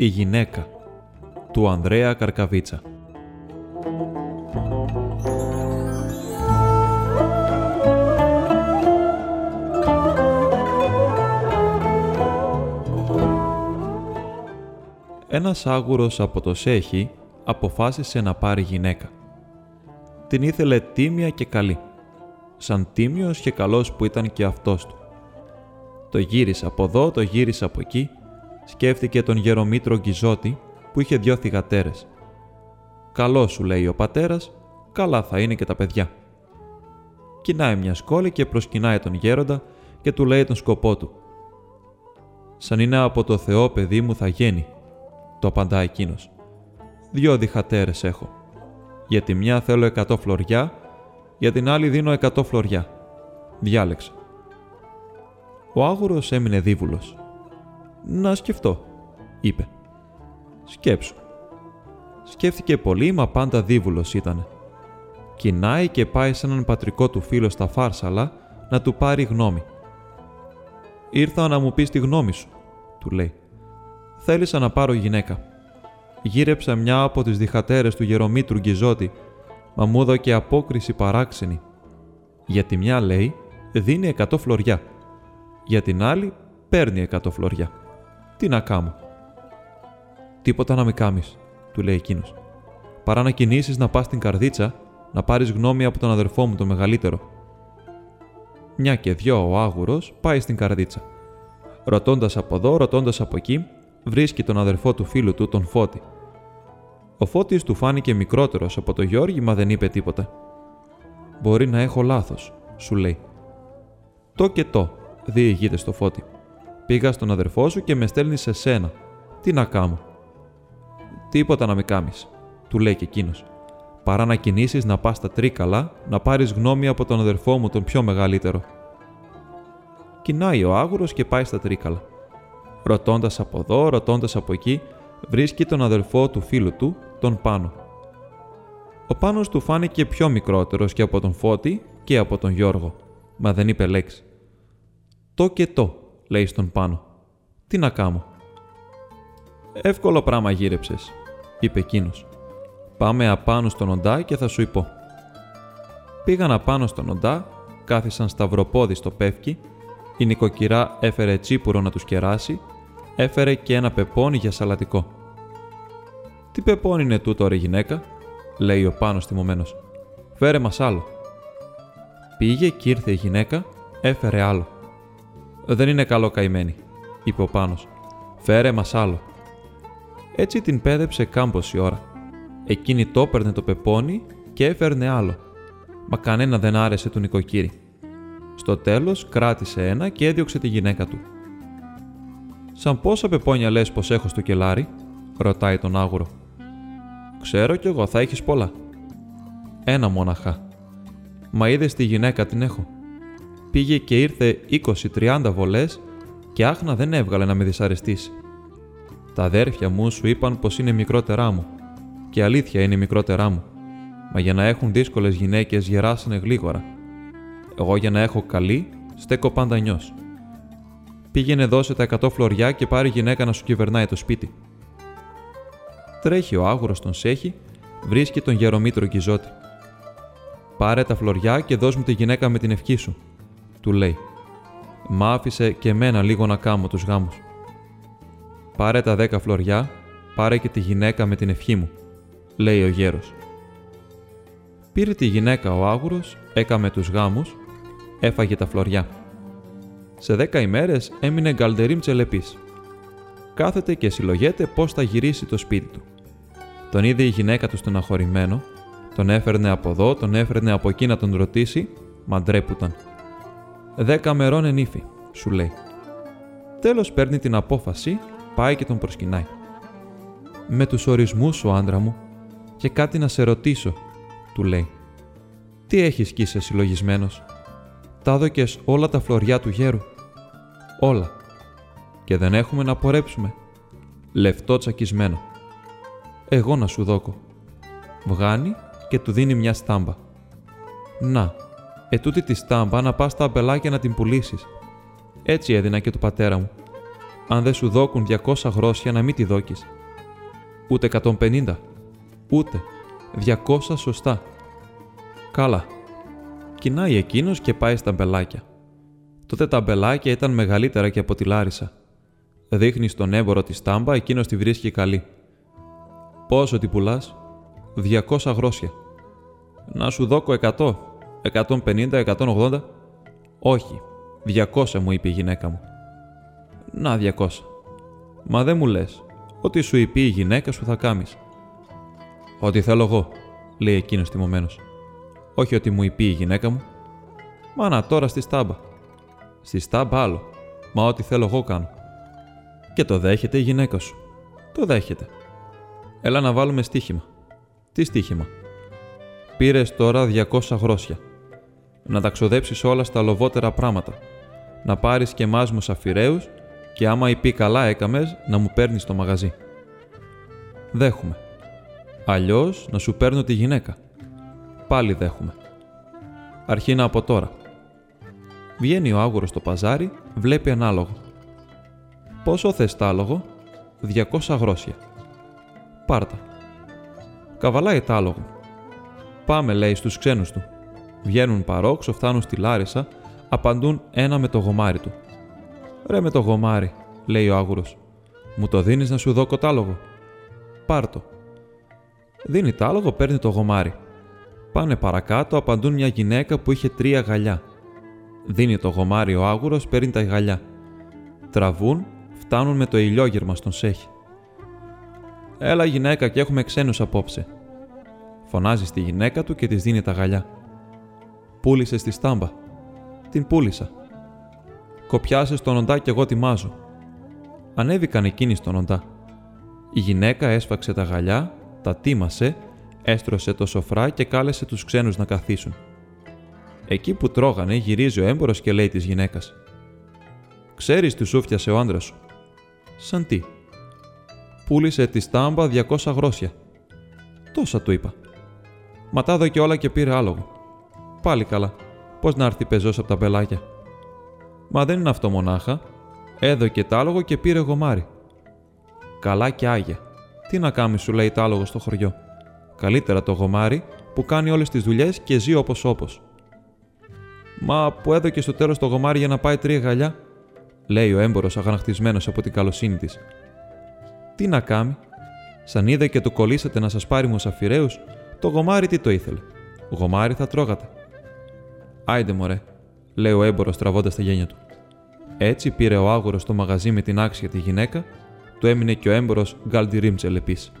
Η γυναίκα του Ανδρέα Καρκαβίτσα Ένας άγουρος από το Σέχη αποφάσισε να πάρει γυναίκα. Την ήθελε τίμια και καλή, σαν τίμιος και καλός που ήταν και αυτός του. Το γύρισε από εδώ, το γύρισε από εκεί, σκέφτηκε τον Γερομήτρο Γκυζώτη που είχε δυο θυγατέρες. «Καλό σου», λέει ο πατέρας, «καλά θα είναι και τα παιδιά». Κοινάει μια σκόλη και προσκυνάει τον γέροντα και του λέει τον σκοπό του. «Σαν είναι από το Θεό, παιδί μου, θα γίνει», το απαντά εκείνος. Δυο διχατέρες έχω. Για τη μια θέλω εκατό φλωριά, για την άλλη δίνω εκατό φλωριά. Διάλεξε. Ο άγουρος έμεινε δίβουλος. «Να σκεφτώ», είπε. «Σκέψου». Σκέφτηκε πολύ, μα πάντα δίβουλος ήτανε. Κοινάει και πάει σε έναν πατρικό του φίλο στα Φάρσαλα να του πάρει γνώμη. «Ήρθα να μου πεις τη γνώμη σου», του λέει. Θέλησα να πάρω γυναίκα. Γύρεψα μια από τις διχατέρες του Γερομήτρου Γκυζώτη, μα μου έδωκε απόκριση παράξενη. Για τη μια, λέει, δίνει εκατό φλωριά. Για την άλλη, παίρνει εκατό φλωριά. Τι να κάνω. Τίποτα να με κάμεις, του λέει εκείνος. Παρά να κινήσεις να πας στην καρδίτσα, να πάρεις γνώμη από τον αδερφό μου, το μεγαλύτερο. Μια και δυο ο άγουρος πάει στην καρδίτσα. Ρωτώντας από εδώ, ρωτώντας από εκεί, βρίσκει τον αδερφό του φίλου του, τον Φώτη. Ο Φώτης του φάνηκε μικρότερος από τον Γιώργη, μα δεν είπε τίποτα. «Μπορεί να έχω λάθος», σου λέει. «Το και το», διηγείται στο Φώτη. «Πήγα στον αδερφό σου και με στέλνει σε σένα. Τι να κάνω». «Τίποτα να με κάμεις», του λέει και εκείνος. «Παρά να κινήσεις να πας στα τρίκαλα, να πάρεις γνώμη από τον αδερφό μου τον πιο μεγαλύτερο». Κοινάει ο άγουρος και πάει στα τρίκαλα. Ρωτώντας από εδώ, ρωτώντας από εκεί, βρίσκει τον αδελφό του φίλου του, τον Πάνο. Ο Πάνος του φάνηκε πιο μικρότερος και από τον Φώτη και από τον Γιώργο, μα δεν είπε λέξη. «Το και το», λέει στον Πάνο. «Τι να κάνω». «Εύκολο πράγμα γύρεψες», είπε εκείνος. «Πάμε απάνω στον οντά και θα σου υπώ». Πήγαν απάνω στον οντά, κάθισαν σταυροπόδι στο πεύκι η νοικοκυρά έφερε τσίπουρο να τους κεράσει, έφερε και ένα πεπόνι για σαλατικό. «Τι πεπόνι είναι τούτο, ρε γυναίκα», λέει ο Πάνος θυμωμένος. «Φέρε μας άλλο». Πήγε και ήρθε η γυναίκα, έφερε άλλο. «Δεν είναι καλό καημένη», είπε ο Πάνος. «Φέρε μας άλλο». Έτσι την πέδεψε κάμποση ώρα. Εκείνη το έπαιρνε το πεπόνι και έφερνε άλλο. Μα κανένα δεν άρεσε του νοικοκύρη. Στο τέλος κράτησε ένα και έδιωξε τη γυναίκα του. «Σαν πόσα πεπόνια λες πως έχω στο κελάρι» ρωτάει τον άγουρο. «Ξέρω κι εγώ, θα έχεις πολλά». «Ένα μόναχα». «Μα είδες τη γυναίκα την έχω». Πήγε και ήρθε 20-30 βολές και άχνα δεν έβγαλε να με δυσαρεστήσει. Τα αδέρφια μου σου είπαν πως είναι μικρότερά μου και αλήθεια είναι μικρότερά μου, μα για να έχουν δύσκολες γυναίκες γεράσανε γλίγορα εγώ για να έχω καλή, στέκω πάντα νιό. Πήγαινε δώσε τα 100 φλωριά και πάρει γυναίκα να σου κυβερνάει το σπίτι. Τρέχει ο άγουρος τον Σέχη, βρίσκει τον Γερομήτρο Κιζώτη. Πάρε τα φλωριά και δώσ' μου τη γυναίκα με την ευχή σου, του λέει. Μ' άφησε και εμένα λίγο να κάμω τους γάμους. Πάρε τα δέκα φλωριά, πάρε και τη γυναίκα με την ευχή μου, λέει ο γέρος. Πήρε τη γυναίκα ο άγουρος, έκαμε τους γάμους έφαγε τα φλωριά. Σε δέκα ημέρες έμεινε γκαλτερίμ τσελεπής. Κάθεται και συλλογέται πώς θα γυρίσει το σπίτι του. Τον είδε η γυναίκα του στεναχωρημένο, τον έφερνε από εδώ, τον έφερνε από εκεί να τον ρωτήσει, μα ντρέπουταν. Δέκα μερών ενήφη, σου λέει. Τέλος παίρνει την απόφαση, πάει και τον προσκυνάει. Με τους ορισμούς σου, άντρα μου, και κάτι να σε ρωτήσω, του λέει. Τι έχεις κι είσαι συλλογισμένος, τα δώκες όλα τα φλωριά του γέρου. Όλα. Και δεν έχουμε να πορέψουμε. Λεφτό τσακισμένο. Εγώ να σου δώκω. Βγάνει και του δίνει μια στάμπα. Να, ετούτη τη στάμπα να πας στα αμπελάκια να την πουλήσεις. Έτσι έδινα και του πατέρα μου. αν δεν σου δώκουν 200 γρόσια να μην τη δόκεις. Ούτε 150. Ούτε. 200 σωστά. Καλά. Κοινάει εκείνος και πάει στα μπελάκια. Τότε τα μπελάκια ήταν μεγαλύτερα και από τη Λάρισα. Δείχνει στον έμπορο τη στάμπα, εκείνος τη βρίσκει καλή. Πόσο τη πουλάς, 200 γρόσια. Να σου δώκω 100, 150, 180. Όχι, 200 μου είπε η γυναίκα μου. Να 200. Μα δεν μου λες. Ό,τι σου είπε η γυναίκα σου θα κάμεις. Ό,τι θέλω εγώ, λέει εκείνος τιμωμένο. Όχι ότι μου είπε η γυναίκα μου. Μα να τώρα στη στάμπα. Στη στάμπα άλλο. Μα ό,τι θέλω εγώ κάνω. Και το δέχεται η γυναίκα σου. Το δέχεται. Έλα να βάλουμε στοίχημα. Τι στοίχημα; Πήρες τώρα 200 γρόσια. Να τα ξοδέψει όλα στα λοβότερα πράγματα. Να πάρεις και εμά μουσαφιρέου και άμα υπή καλά έκαμες να μου παίρνεις το μαγαζί. Δέχομαι. Αλλιώς να σου παίρνω τη γυναίκα. Πάλι δέχομαι. Αρχίνα από τώρα. Βγαίνει ο άγουρος στο παζάρι, βλέπει ένα άλογο. Πόσο θες τ' άλογο; 200 γρόσια. Πάρτα. Καβαλάει τ' άλογο. Πάμε, λέει στους ξένους του. Βγαίνουν παρόξο, φτάνουν στη Λάρισα, απαντούν ένα με το γομάρι του. Ρε με το γομάρι, λέει ο άγουρος. Μου το δίνεις να σου δω κοτάλογο. Πάρτο. Δίνει τ' άλογο, παίρνει το γομάρι. Πάνε παρακάτω, απαντούν μια γυναίκα που είχε τρία γαλιά. Δίνει το γομάρι ο άγουρος, παίρνει τα γαλιά. Τραβούν, φτάνουν με το ηλιόγερμα στον Σέχη. Έλα γυναίκα και έχουμε ξένους απόψε. Φωνάζει στη γυναίκα του και της δίνει τα γαλιά. Πούλησε στη στάμπα. Την πούλησα. Κοπιάσε στον οντά κι εγώ τιμάζω. Ανέβηκαν εκείνοι στον οντά. Η γυναίκα έσφαξε τα γαλιά, τα τίμασε, έστρωσε το σοφρά και κάλεσε τους ξένους να καθίσουν. Εκεί που τρώγανε γυρίζει ο έμπορος και λέει της γυναίκας «Ξέρεις τι σου φτιάσε ο άντρας σου». «Σαν τι». «Πούλησε τη στάμπα 200 γρόσια». «Τόσα» του είπα. «Μα τα έδωκε όλα και πήρε άλογο». «Πάλι καλά. Πώς να έρθει πεζός από τα πελάκια». «Μα δεν είναι αυτό μονάχα. Έδωκε τ' άλογο και πήρε γομάρι». «Καλά και άγια. Τι να κάνει σου λέει τ' άλογο στο χωριό. Καλύτερα το γομάρι που κάνει όλες τις δουλειές και ζει όπως όπως». Μα που έδωκε στο τέλος το γομάρι για να πάει τρία γαλιά, λέει ο έμπορος αγανακτισμένος από την καλοσύνη της. Τι να κάνει, σαν είδε και του κολλήσατε να σας πάρει μοσαφιρέου, το γομάρι τι το ήθελε. Γομάρι θα τρώγατε. Άιντε μωρέ, λέει ο έμπορο τραβώντας τα γένια του. Έτσι πήρε ο άγορος το μαγαζί με την άξια τη γυναίκα, του έμεινε και ο έμπορο γκάλντι ρίμτσελ επίσης.